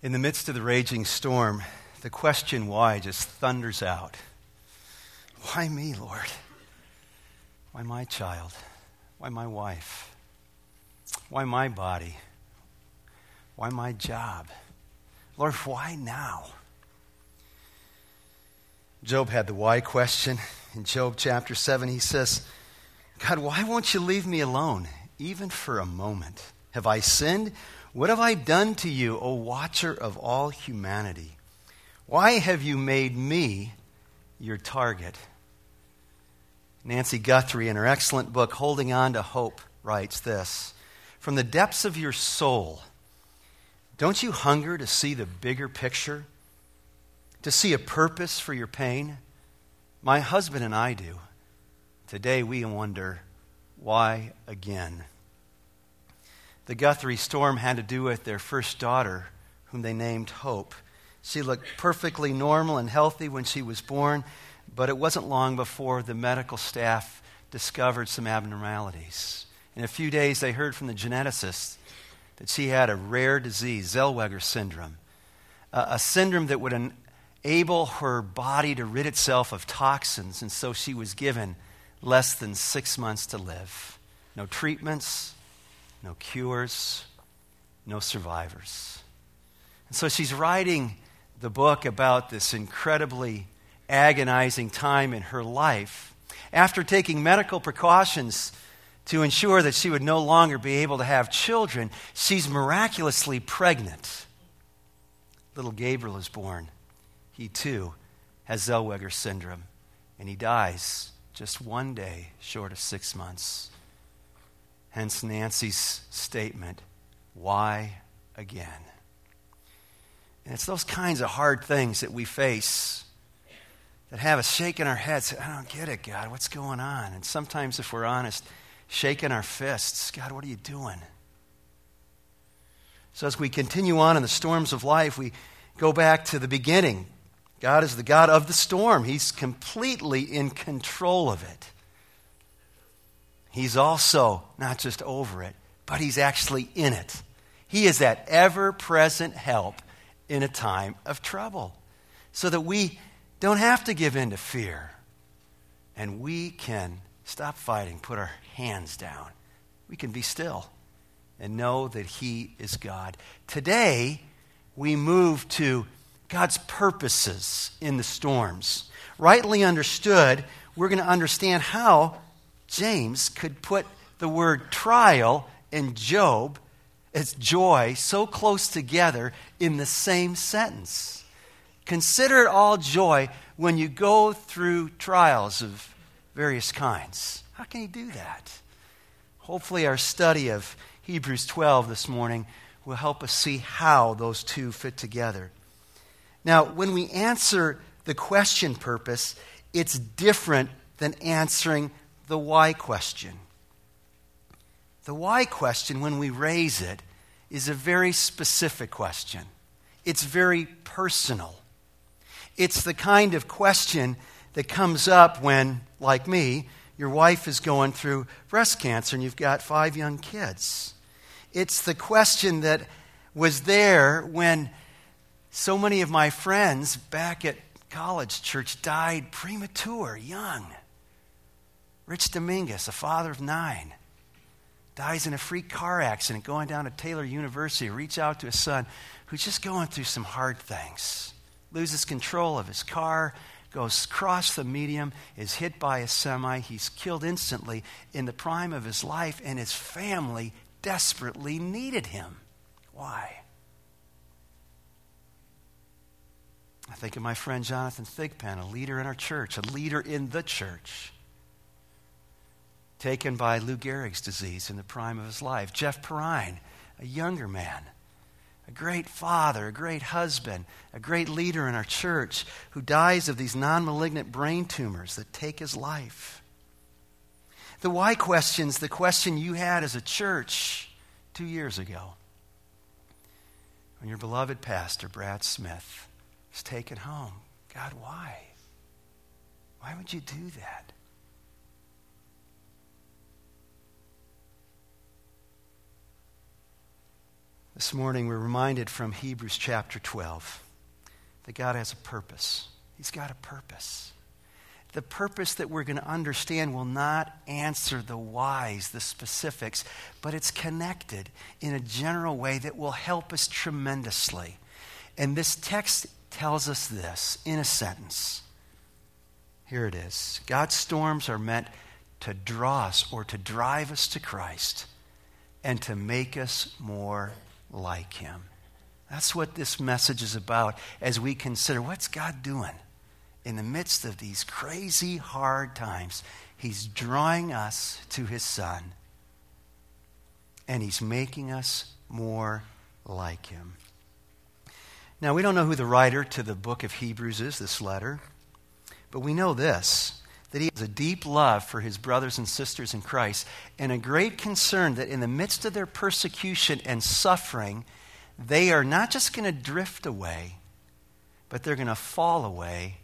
In the midst of the raging storm, the question why just thunders out. Why me, Lord? Why my child? Why my wife? Why my body? Why my job? Lord, why now? Job had the why question. In Job chapter 7, he says, God, why won't you leave me alone, even for a moment? Have I sinned? What have I done to you, O watcher of all humanity? Why have you made me your target? Nancy Guthrie, in her excellent book, Holding On to Hope, writes this From the depths of your soul, don't you hunger to see the bigger picture? To see a purpose for your pain? My husband and I do. Today we wonder, why again? The Guthrie storm had to do with their first daughter, whom they named Hope. She looked perfectly normal and healthy when she was born, but it wasn't long before the medical staff discovered some abnormalities. In a few days, they heard from the geneticist that she had a rare disease, Zellweger syndrome, a syndrome that would enable her body to rid itself of toxins, and so she was given less than six months to live. No treatments, no cures, no survivors. And so she's writing the book about this incredibly agonizing time in her life. After taking medical precautions to ensure that she would no longer be able to have children, she's miraculously pregnant. Little Gabriel is born. He too has Zellweger syndrome, and he dies just one day short of six months. Hence Nancy's statement, Why again? And it's those kinds of hard things that we face that have us shaking our heads. I don't get it, God. What's going on? And sometimes, if we're honest, shaking our fists. God, what are you doing? So, as we continue on in the storms of life, we go back to the beginning. God is the God of the storm, He's completely in control of it. He's also not just over it, but He's actually in it. He is that ever present help in a time of trouble so that we don't have to give in to fear and we can stop fighting, put our hands down. We can be still and know that He is God. Today, we move to God's purposes in the storms. Rightly understood, we're going to understand how James could put the word trial and Job as joy so close together in the same sentence. Consider it all joy when you go through trials of various kinds. How can he do that? Hopefully, our study of Hebrews 12 this morning will help us see how those two fit together. Now, when we answer the question purpose, it's different than answering the why question. The why question, when we raise it, is a very specific question. It's very personal. It's the kind of question that comes up when, like me, your wife is going through breast cancer and you've got five young kids. It's the question that was there when so many of my friends back at college church died premature, young. Rich Dominguez, a father of nine, dies in a freak car accident going down to Taylor University. Reach out to his son who's just going through some hard things. Loses control of his car, goes across the median, is hit by a semi. He's killed instantly in the prime of his life, and his family desperately needed him. Why? I think of my friend Jonathan Thigpen, a leader in our church, a leader in the church taken by Lou Gehrig's disease in the prime of his life. Jeff Perrine, a younger man, a great father, a great husband, a great leader in our church who dies of these non malignant brain tumors that take his life. The why question's the question you had as a church two years ago when your beloved pastor, Brad Smith, was taken home. God, why? Why would you do that? This morning we're reminded from Hebrews chapter 12 that God has a purpose. He's got a purpose. The purpose that we're going to understand will not answer the whys, the specifics, but it's connected in a general way that will help us tremendously. And this text tells us this in a sentence. Here it is God's storms are meant to draw us or to drive us to Christ and to make us more like Him. That's what this message is about as we consider what's God doing in the midst of these crazy, hard times. He's drawing us to His Son, and He's making us more like Him. Now, we don't know who the writer to the book of Hebrews is, this letter, but we know this that he has a deep love for his brothers and sisters in Christ and a great concern that in the midst of their persecution and suffering, they are not just going to drift away, but they're going to fall away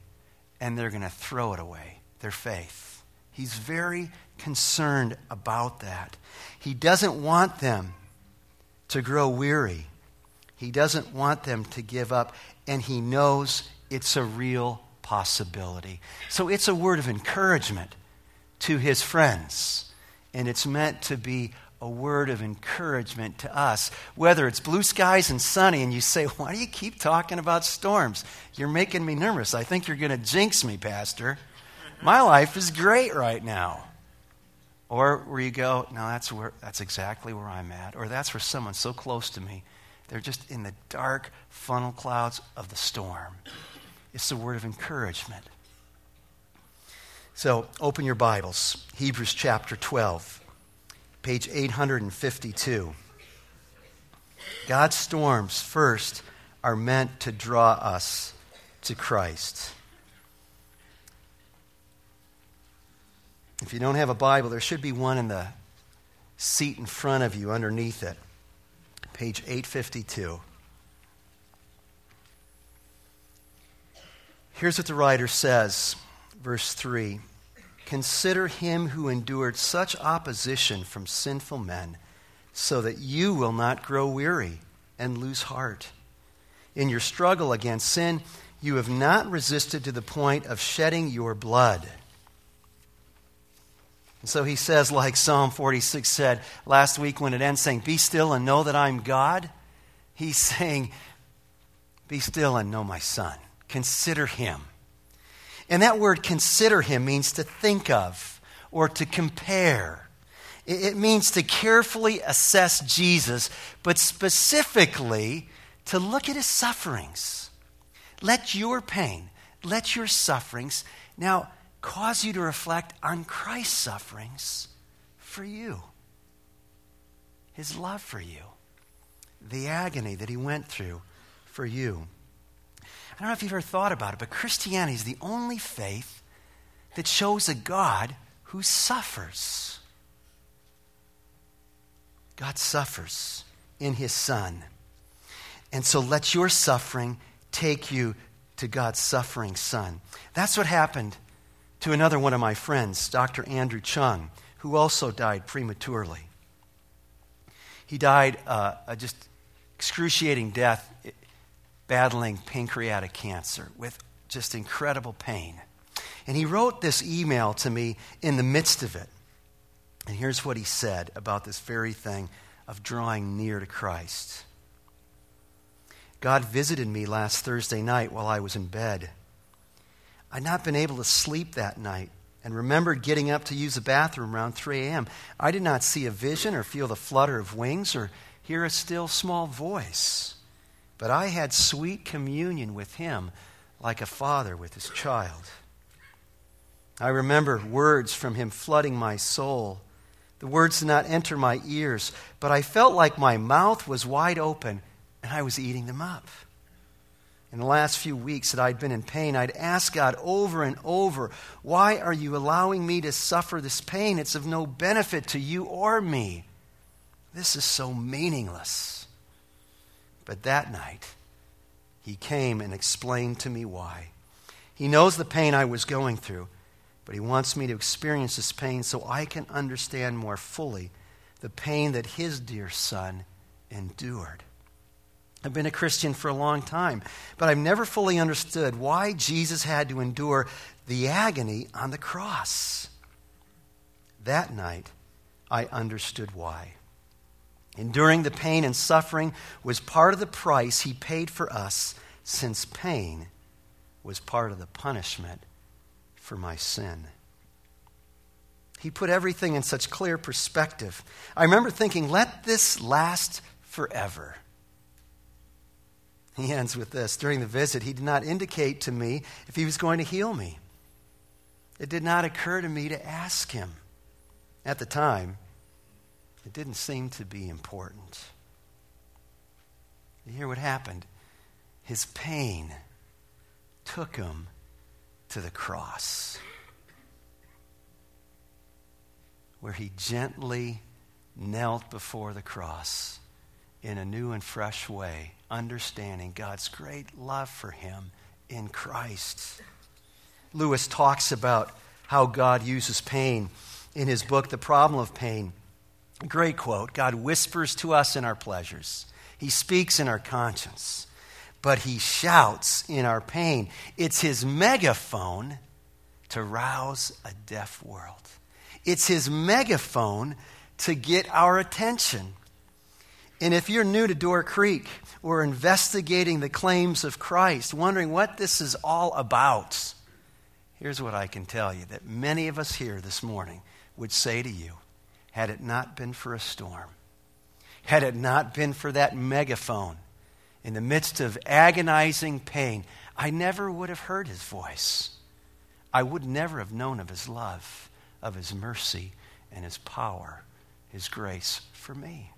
and they're going to throw it away their faith. He's very concerned about that. He doesn't want them to grow weary, he doesn't want them to give up, and he knows it's a real possibility. So it's a word of encouragement to his friends, and it's meant to be a word of encouragement to us. Whether it's blue skies and sunny, and you say, Why do you keep talking about storms? You're making me nervous. I think you're going to jinx me, Pastor. My life is great right now. Or where you go, No, that's, where, that's exactly where I'm at. Or that's where someone so close to me, they're just in the dark funnel clouds of the storm. It's the word of encouragement. So open your Bibles, Hebrews chapter 12, page 852. God's storms, first, are meant to draw us to Christ. If you don't have a Bible, there should be one in the seat in front of you underneath it. Page 852. Here's what the writer says, verse 3 Consider him who endured such opposition from sinful men, so that you will not grow weary and lose heart. In your struggle against sin, you have not resisted to the point of shedding your blood. And so he says, like Psalm 46 said last week when it ends, saying, Be still and know that I'm God. He's saying, Be still and know my son. Consider him. And that word consider him means to think of or to compare. It means to carefully assess Jesus, but specifically to look at his sufferings. Let your pain, let your sufferings now cause you to reflect on Christ's sufferings for you, his love for you, the agony that he went through for you. I don't know if you've ever thought about it, but Christianity is the only faith that shows a God who suffers. God suffers in his Son. And so let your suffering take you to God's suffering Son. That's what happened to another one of my friends, Dr. Andrew Chung, who also died prematurely. He died uh, a just excruciating death battling pancreatic cancer with just incredible pain. And he wrote this email to me in the midst of it. And here's what he said about this very thing of drawing near to Christ. God visited me last Thursday night while I was in bed. I'd not been able to sleep that night and remembered getting up to use the bathroom around 3 a.m. I did not see a vision or feel the flutter of wings or hear a still small voice. But I had sweet communion with him like a father with his child. I remember words from him flooding my soul. The words did not enter my ears, but I felt like my mouth was wide open and I was eating them up. In the last few weeks that I'd been in pain, I'd ask God over and over, Why are you allowing me to suffer this pain? It's of no benefit to you or me. This is so meaningless. But that night, he came and explained to me why. He knows the pain I was going through, but he wants me to experience this pain so I can understand more fully the pain that his dear son endured. I've been a Christian for a long time, but I've never fully understood why Jesus had to endure the agony on the cross. That night, I understood why. Enduring the pain and suffering was part of the price he paid for us, since pain was part of the punishment for my sin. He put everything in such clear perspective. I remember thinking, let this last forever. He ends with this During the visit, he did not indicate to me if he was going to heal me. It did not occur to me to ask him. At the time, it didn't seem to be important. You hear what happened? His pain took him to the cross, where he gently knelt before the cross in a new and fresh way, understanding God's great love for him in Christ. Lewis talks about how God uses pain in his book, The Problem of Pain. Great quote God whispers to us in our pleasures, He speaks in our conscience, but He shouts in our pain. It's His megaphone to rouse a deaf world, it's His megaphone to get our attention. And if you're new to Door Creek, we're investigating the claims of Christ, wondering what this is all about. Here's what I can tell you that many of us here this morning would say to you had it not been for a storm, had it not been for that megaphone in the midst of agonizing pain, I never would have heard his voice. I would never have known of his love, of his mercy, and his power, his grace for me.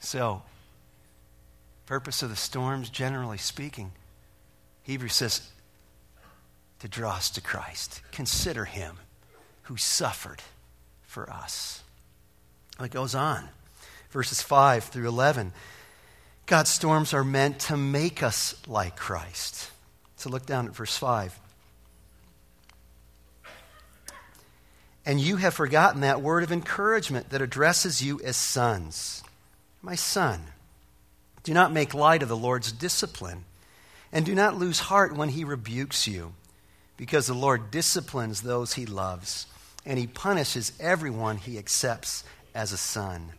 So, purpose of the storms, generally speaking, Hebrews says, to draw us to Christ. Consider him who suffered for us. It goes on, verses 5 through 11. God's storms are meant to make us like Christ. So look down at verse 5. And you have forgotten that word of encouragement that addresses you as sons. My son, do not make light of the Lord's discipline, and do not lose heart when he rebukes you because the Lord disciplines those he loves, and he punishes everyone he accepts as a son.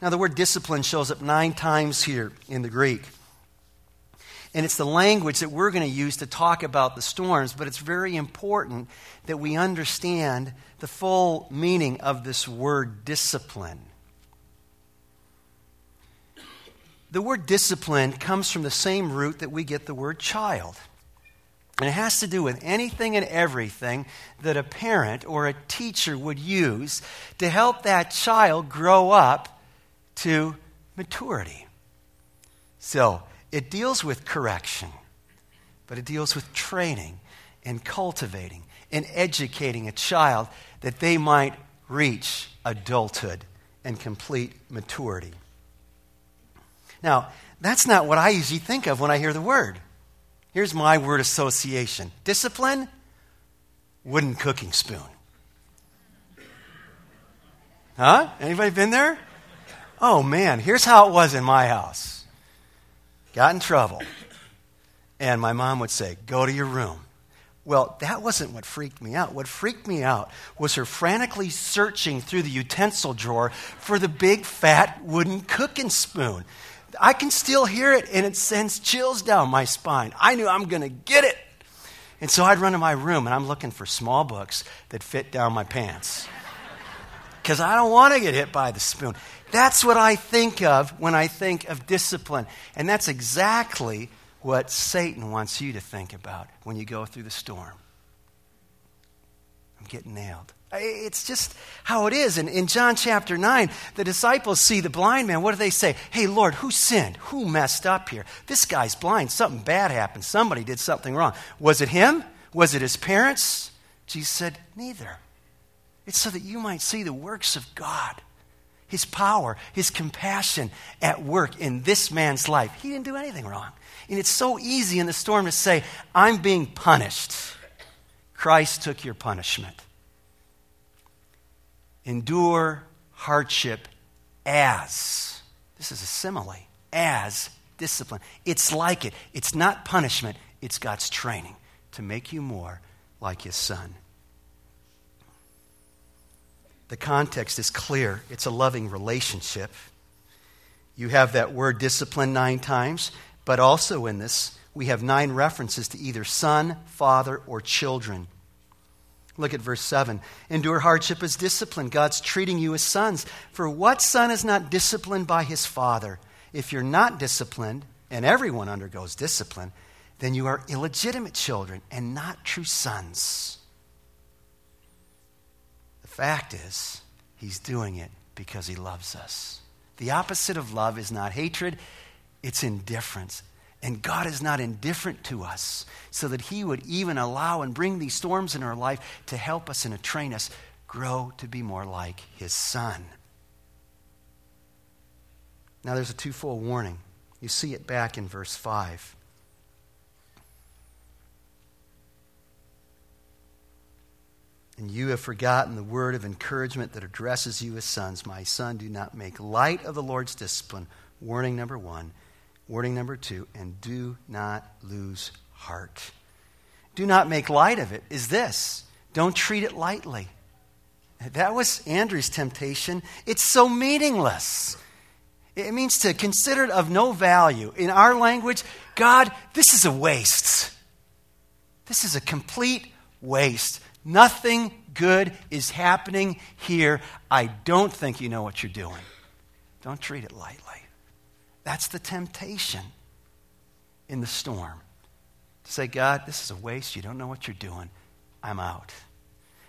Now, the word discipline shows up nine times here in the Greek. And it's the language that we're going to use to talk about the storms, but it's very important that we understand the full meaning of this word discipline. The word discipline comes from the same root that we get the word child. And it has to do with anything and everything that a parent or a teacher would use to help that child grow up to maturity. So, it deals with correction, but it deals with training and cultivating and educating a child that they might reach adulthood and complete maturity. Now, that's not what I usually think of when I hear the word. Here's my word association discipline, wooden cooking spoon. Huh? Anybody been there? Oh man, here's how it was in my house. Got in trouble. And my mom would say, Go to your room. Well, that wasn't what freaked me out. What freaked me out was her frantically searching through the utensil drawer for the big fat wooden cooking spoon. I can still hear it, and it sends chills down my spine. I knew I'm going to get it. And so I'd run to my room, and I'm looking for small books that fit down my pants. Because I don't want to get hit by the spoon. That's what I think of when I think of discipline. And that's exactly what Satan wants you to think about when you go through the storm. I'm getting nailed. It's just how it is. And in John chapter 9, the disciples see the blind man. What do they say? Hey, Lord, who sinned? Who messed up here? This guy's blind. Something bad happened. Somebody did something wrong. Was it him? Was it his parents? Jesus said, Neither. It's so that you might see the works of God, his power, his compassion at work in this man's life. He didn't do anything wrong. And it's so easy in the storm to say, I'm being punished. Christ took your punishment endure hardship as. This is a simile. As discipline. It's like it. It's not punishment, it's God's training to make you more like his son. The context is clear. It's a loving relationship. You have that word discipline nine times, but also in this, we have nine references to either son, father, or children. Look at verse 7. Endure hardship as discipline. God's treating you as sons. For what son is not disciplined by his father? If you're not disciplined, and everyone undergoes discipline, then you are illegitimate children and not true sons. The fact is, he's doing it because he loves us. The opposite of love is not hatred, it's indifference. And God is not indifferent to us, so that He would even allow and bring these storms in our life to help us and to train us grow to be more like His Son. Now, there's a twofold warning. You see it back in verse 5. And you have forgotten the word of encouragement that addresses you as sons. My son, do not make light of the Lord's discipline. Warning number one. Warning number two. And do not lose heart. Do not make light of it is this don't treat it lightly. That was Andrew's temptation. It's so meaningless. It means to consider it of no value. In our language, God, this is a waste. This is a complete waste. Nothing good is happening here. I don't think you know what you're doing. Don't treat it lightly. That's the temptation in the storm. To say, God, this is a waste. You don't know what you're doing. I'm out.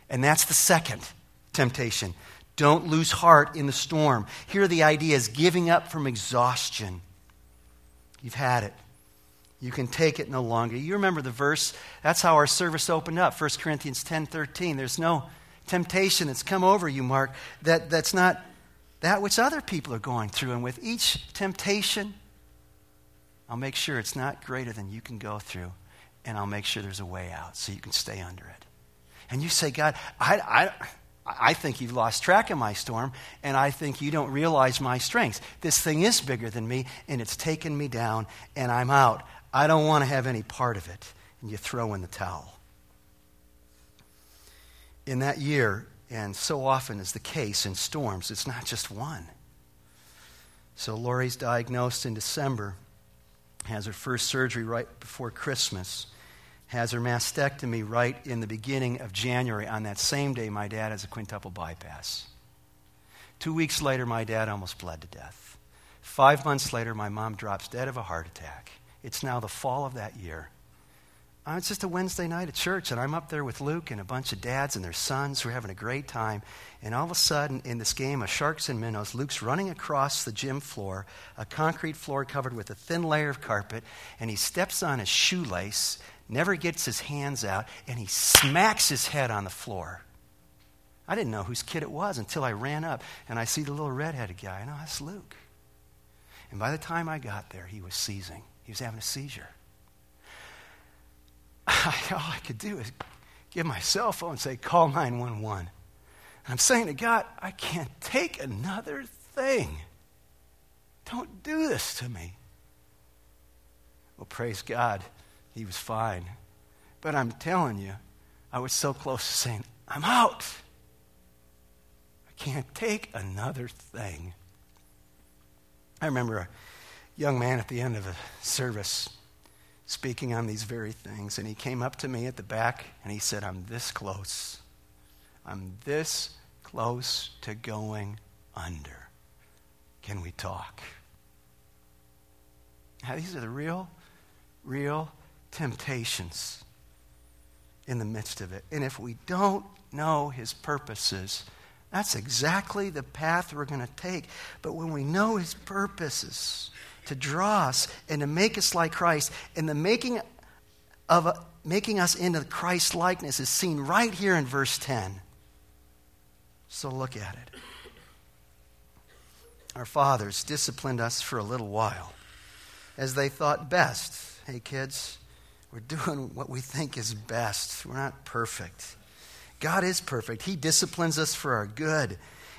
And that's the second temptation don't lose heart in the storm. Here the idea is giving up from exhaustion. You've had it. You can take it no longer. You remember the verse? That's how our service opened up. 1 Corinthians 10 13. There's no temptation that's come over you, Mark, that, that's not that which other people are going through. And with each temptation, I'll make sure it's not greater than you can go through. And I'll make sure there's a way out so you can stay under it. And you say, God, I, I, I think you've lost track of my storm, and I think you don't realize my strength. This thing is bigger than me, and it's taken me down, and I'm out. I don't want to have any part of it. And you throw in the towel. In that year, and so often is the case in storms, it's not just one. So Lori's diagnosed in December, has her first surgery right before Christmas has her mastectomy right in the beginning of January. On that same day, my dad has a quintuple bypass. Two weeks later, my dad almost bled to death. Five months later, my mom drops dead of a heart attack. It's now the fall of that year. Uh, it's just a Wednesday night at church, and I'm up there with Luke and a bunch of dads and their sons who are having a great time. And all of a sudden, in this game of sharks and minnows, Luke's running across the gym floor, a concrete floor covered with a thin layer of carpet, and he steps on his shoelace never gets his hands out, and he smacks his head on the floor. I didn't know whose kid it was until I ran up and I see the little redheaded guy. I know that's Luke. And by the time I got there, he was seizing. He was having a seizure. All I could do is give my cell phone and say, call 911. I'm saying to God, I can't take another thing. Don't do this to me. Well, praise God. He was fine. But I'm telling you, I was so close to saying, I'm out. I can't take another thing. I remember a young man at the end of a service speaking on these very things, and he came up to me at the back and he said, I'm this close. I'm this close to going under. Can we talk? Now, these are the real, real temptations in the midst of it. And if we don't know his purposes, that's exactly the path we're going to take. But when we know his purposes to draw us and to make us like Christ, and the making of making us into Christ likeness is seen right here in verse 10. So look at it. Our fathers disciplined us for a little while as they thought best. Hey, kids, we're doing what we think is best. We're not perfect. God is perfect. He disciplines us for our good.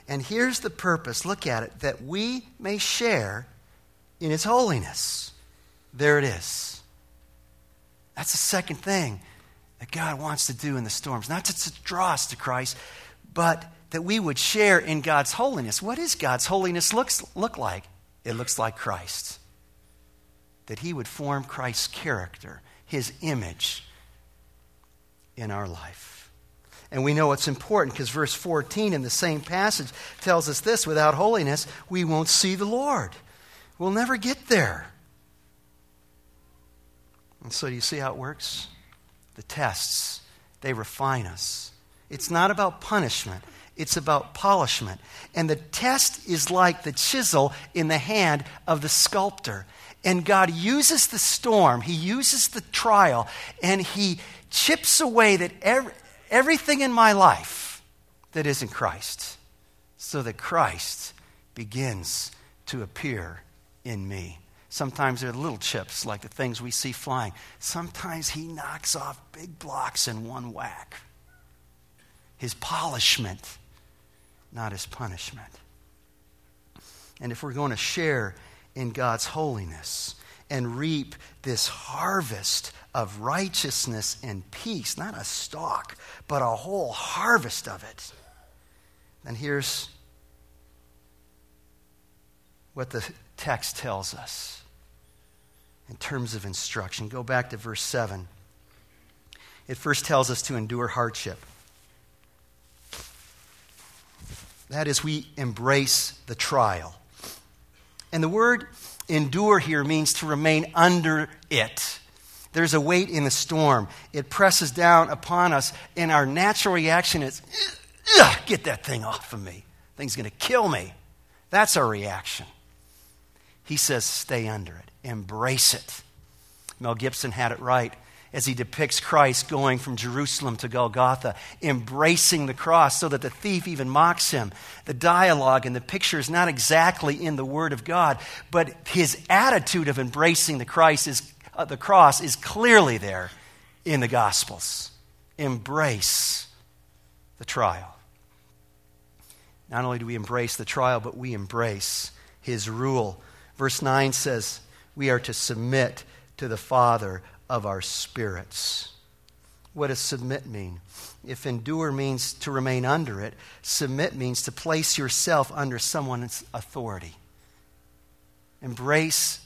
And here's the purpose look at it that we may share in His holiness. There it is. That's the second thing that God wants to do in the storms. Not to draw us to Christ, but that we would share in God's holiness. What is God's holiness looks, look like? It looks like Christ. That He would form Christ's character, His image in our life. And we know it's important because verse 14 in the same passage tells us this without holiness, we won't see the Lord. We'll never get there. And so, do you see how it works? The tests, they refine us. It's not about punishment, it's about polishment. And the test is like the chisel in the hand of the sculptor. And God uses the storm, He uses the trial, and He chips away that every, everything in my life that isn't Christ, so that Christ begins to appear in me. Sometimes they're little chips, like the things we see flying. Sometimes he knocks off big blocks in one whack. His polishment, not his punishment. And if we're going to share in God's holiness and reap this harvest of righteousness and peace, not a stalk, but a whole harvest of it, then here's what the text tells us in terms of instruction. Go back to verse 7. It first tells us to endure hardship. That is, we embrace the trial. And the word endure here means to remain under it. There's a weight in the storm. It presses down upon us, and our natural reaction is, get that thing off of me. Thing's going to kill me. That's our reaction. He says, stay under it, embrace it. Mel Gibson had it right as he depicts Christ going from Jerusalem to Golgotha, embracing the cross so that the thief even mocks him. The dialogue and the picture is not exactly in the Word of God, but his attitude of embracing the Christ is uh, the cross is clearly there in the Gospels. Embrace the trial. Not only do we embrace the trial, but we embrace his rule Verse 9 says, We are to submit to the Father of our spirits. What does submit mean? If endure means to remain under it, submit means to place yourself under someone's authority. Embrace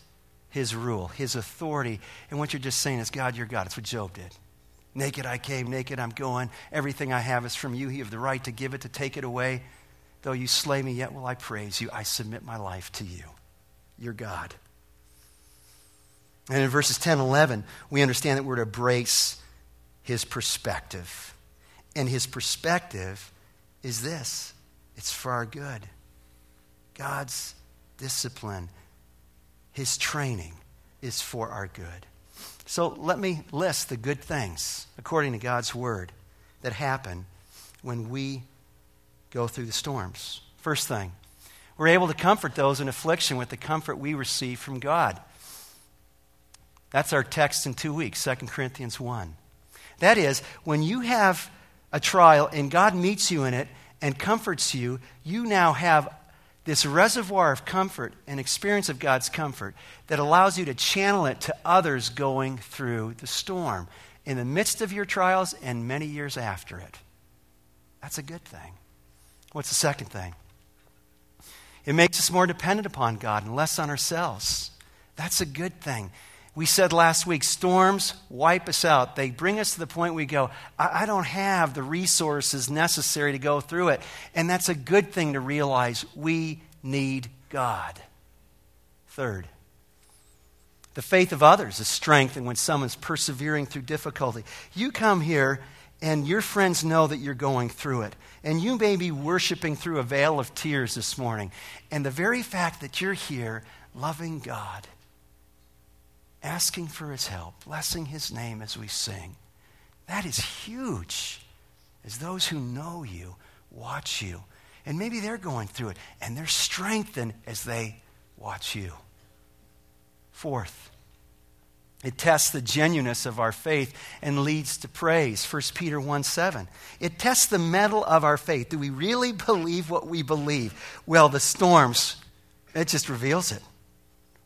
his rule, his authority. And what you're just saying is, God, you're God. It's what Job did. Naked I came, naked I'm going. Everything I have is from you. You have the right to give it, to take it away. Though you slay me, yet will I praise you. I submit my life to you your God. And in verses 10 and 11, we understand that we're to embrace his perspective. And his perspective is this it's for our good. God's discipline, his training is for our good. So let me list the good things, according to God's word, that happen when we go through the storms. First thing, we're able to comfort those in affliction with the comfort we receive from God. That's our text in two weeks, 2 Corinthians 1. That is, when you have a trial and God meets you in it and comforts you, you now have this reservoir of comfort and experience of God's comfort that allows you to channel it to others going through the storm in the midst of your trials and many years after it. That's a good thing. What's the second thing? It makes us more dependent upon God and less on ourselves. That's a good thing. We said last week storms wipe us out. They bring us to the point we go, I, I don't have the resources necessary to go through it. And that's a good thing to realize. We need God. Third, the faith of others is strengthened when someone's persevering through difficulty. You come here and your friends know that you're going through it. And you may be worshiping through a veil of tears this morning. And the very fact that you're here loving God, asking for his help, blessing his name as we sing, that is huge. As those who know you watch you. And maybe they're going through it, and they're strengthened as they watch you. Fourth, It tests the genuineness of our faith and leads to praise. 1 Peter 1 7. It tests the metal of our faith. Do we really believe what we believe? Well, the storms, it just reveals it.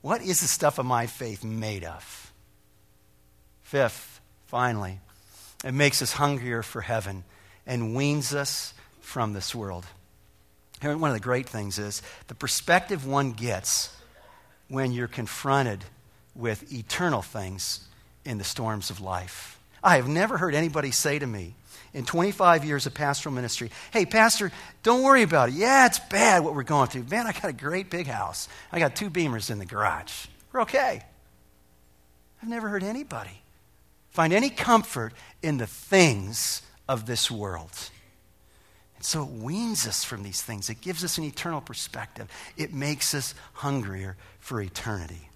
What is the stuff of my faith made of? Fifth, finally, it makes us hungrier for heaven and weans us from this world. One of the great things is the perspective one gets when you're confronted with eternal things in the storms of life. I have never heard anybody say to me in 25 years of pastoral ministry, Hey, Pastor, don't worry about it. Yeah, it's bad what we're going through. Man, I got a great big house. I got two beamers in the garage. We're okay. I've never heard anybody find any comfort in the things of this world. And so it weans us from these things. It gives us an eternal perspective. It makes us hungrier for eternity.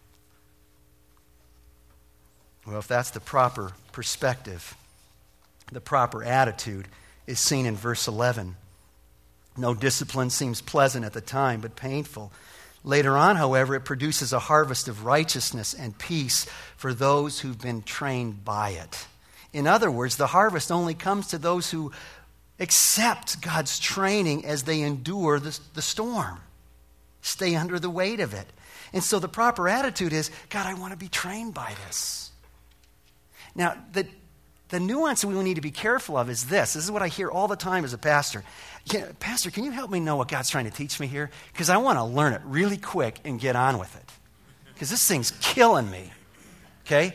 Well, if that's the proper perspective, the proper attitude is seen in verse 11. No discipline seems pleasant at the time, but painful. Later on, however, it produces a harvest of righteousness and peace for those who've been trained by it. In other words, the harvest only comes to those who accept God's training as they endure the, the storm, stay under the weight of it. And so the proper attitude is God, I want to be trained by this. Now, the, the nuance that we need to be careful of is this. This is what I hear all the time as a pastor. Pastor, can you help me know what God's trying to teach me here? Because I want to learn it really quick and get on with it. Because this thing's killing me. Okay?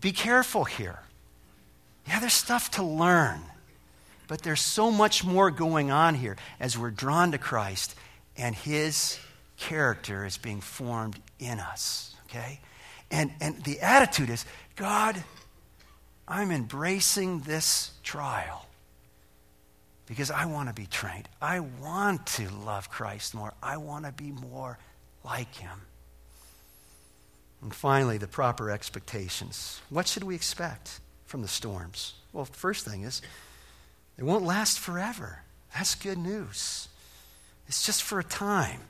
Be careful here. Yeah, there's stuff to learn. But there's so much more going on here as we're drawn to Christ and His character is being formed in us. Okay? And, and the attitude is God, I'm embracing this trial because I want to be trained. I want to love Christ more. I want to be more like him. And finally, the proper expectations. What should we expect from the storms? Well, first thing is they won't last forever. That's good news. It's just for a time.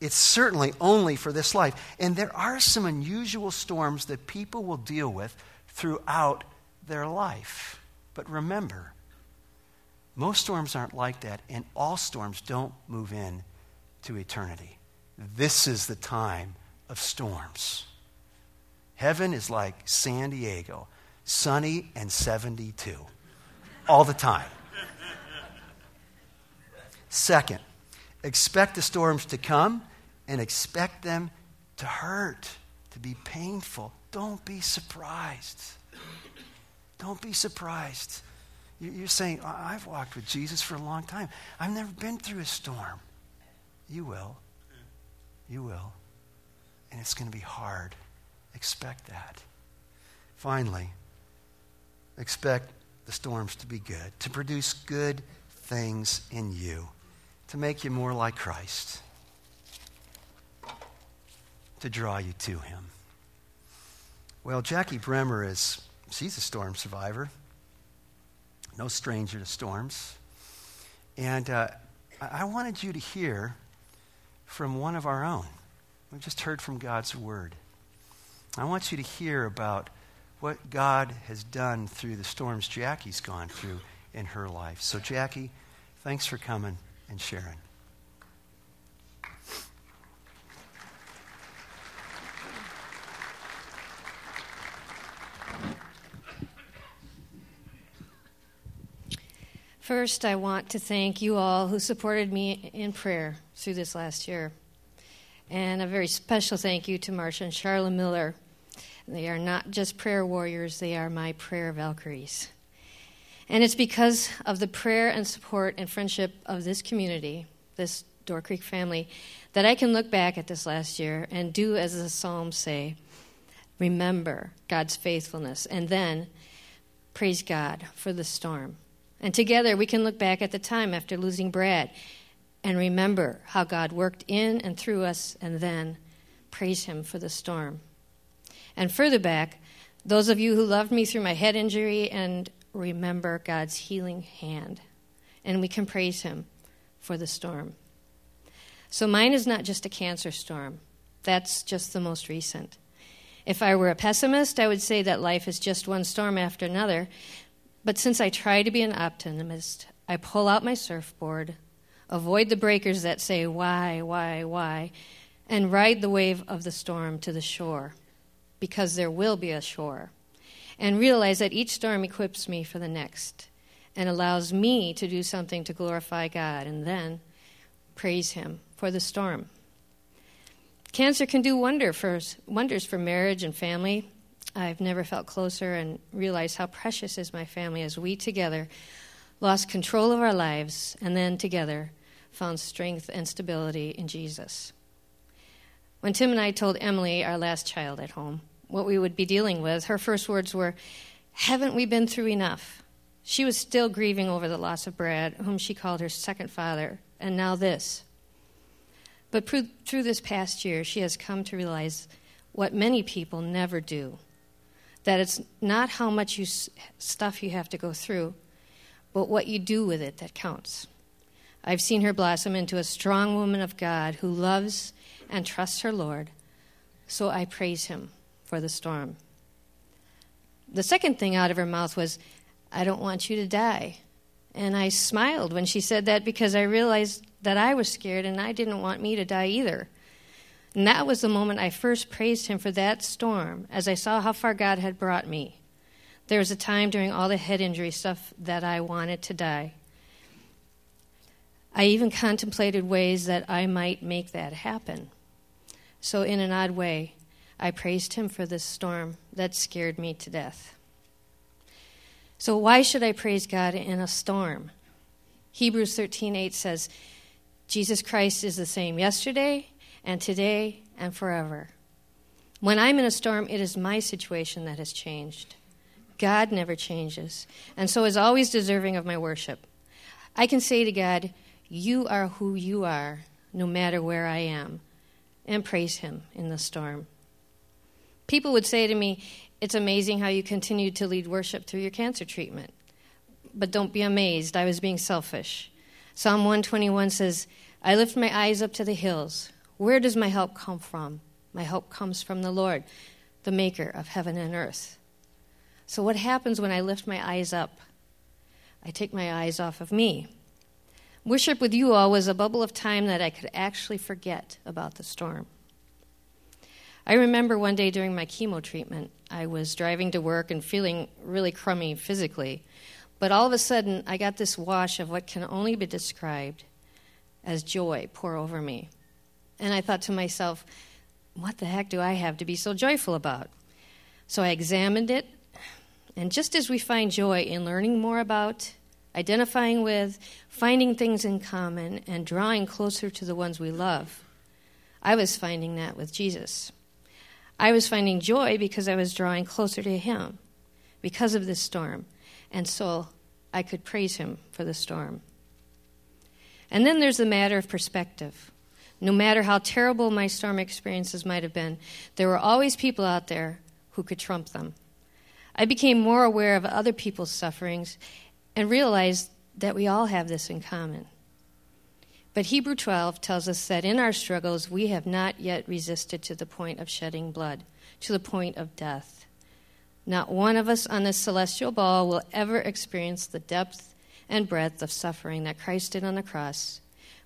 It's certainly only for this life. And there are some unusual storms that people will deal with throughout their life. But remember, most storms aren't like that, and all storms don't move in to eternity. This is the time of storms. Heaven is like San Diego, sunny and 72 all the time. Second, expect the storms to come and expect them to hurt, to be painful. Don't be surprised. Don't be surprised. You're saying, I've walked with Jesus for a long time. I've never been through a storm. You will. You will. And it's going to be hard. Expect that. Finally, expect the storms to be good, to produce good things in you, to make you more like Christ, to draw you to Him. Well, Jackie Bremer is she's a storm survivor, no stranger to storms. And uh, I wanted you to hear from one of our own. We've just heard from God's Word. I want you to hear about what God has done through the storms Jackie's gone through in her life. So, Jackie, thanks for coming and sharing. First, I want to thank you all who supported me in prayer through this last year. And a very special thank you to Marcia and Charlotte Miller. They are not just prayer warriors, they are my prayer Valkyries. And it's because of the prayer and support and friendship of this community, this Door Creek family, that I can look back at this last year and do as the Psalms say remember God's faithfulness, and then praise God for the storm. And together we can look back at the time after losing Brad and remember how God worked in and through us and then praise Him for the storm. And further back, those of you who loved me through my head injury and remember God's healing hand. And we can praise Him for the storm. So mine is not just a cancer storm, that's just the most recent. If I were a pessimist, I would say that life is just one storm after another. But since I try to be an optimist, I pull out my surfboard, avoid the breakers that say, why, why, why, and ride the wave of the storm to the shore, because there will be a shore, and realize that each storm equips me for the next and allows me to do something to glorify God, and then praise Him for the storm. Cancer can do wonder for, wonders for marriage and family. I've never felt closer and realized how precious is my family as we together lost control of our lives and then together found strength and stability in Jesus. When Tim and I told Emily, our last child at home, what we would be dealing with, her first words were, Haven't we been through enough? She was still grieving over the loss of Brad, whom she called her second father, and now this. But through this past year, she has come to realize what many people never do that it's not how much you, stuff you have to go through, but what you do with it that counts. I've seen her blossom into a strong woman of God who loves and trusts her Lord, so I praise him for the storm. The second thing out of her mouth was, I don't want you to die. And I smiled when she said that because I realized that I was scared and I didn't want me to die either. And that was the moment I first praised him for that storm as I saw how far God had brought me. There was a time during all the head injury stuff that I wanted to die. I even contemplated ways that I might make that happen. So, in an odd way, I praised him for this storm that scared me to death. So, why should I praise God in a storm? Hebrews 13:8 says, Jesus Christ is the same yesterday and today and forever. When I'm in a storm, it is my situation that has changed. God never changes, and so is always deserving of my worship. I can say to God, You are who you are, no matter where I am, and praise Him in the storm. People would say to me, It's amazing how you continued to lead worship through your cancer treatment. But don't be amazed, I was being selfish. Psalm 121 says, I lift my eyes up to the hills. Where does my help come from? My help comes from the Lord, the maker of heaven and earth. So, what happens when I lift my eyes up? I take my eyes off of me. Worship with you all was a bubble of time that I could actually forget about the storm. I remember one day during my chemo treatment, I was driving to work and feeling really crummy physically. But all of a sudden, I got this wash of what can only be described as joy pour over me. And I thought to myself, what the heck do I have to be so joyful about? So I examined it, and just as we find joy in learning more about, identifying with, finding things in common, and drawing closer to the ones we love, I was finding that with Jesus. I was finding joy because I was drawing closer to Him because of this storm, and so I could praise Him for the storm. And then there's the matter of perspective. No matter how terrible my storm experiences might have been, there were always people out there who could trump them. I became more aware of other people's sufferings and realized that we all have this in common. But Hebrew 12 tells us that in our struggles we have not yet resisted to the point of shedding blood, to the point of death. Not one of us on this celestial ball will ever experience the depth and breadth of suffering that Christ did on the cross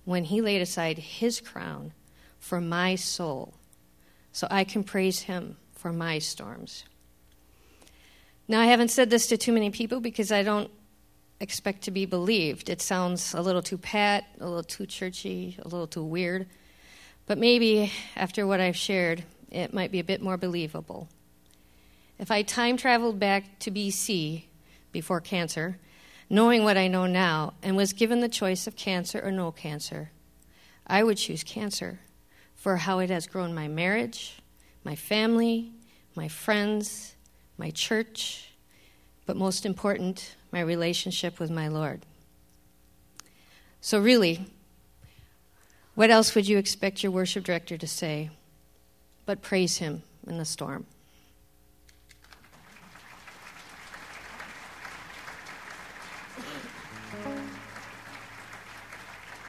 when he laid aside his crown for my soul, so I can praise him for my storms. Now, I haven't said this to too many people because I don't expect to be believed. It sounds a little too pat, a little too churchy, a little too weird. But maybe after what I've shared, it might be a bit more believable. If I time traveled back to BC before cancer, knowing what I know now, and was given the choice of cancer or no cancer, I would choose cancer for how it has grown my marriage, my family, my friends, my church, but most important, my relationship with my Lord. So, really, what else would you expect your worship director to say but praise him in the storm?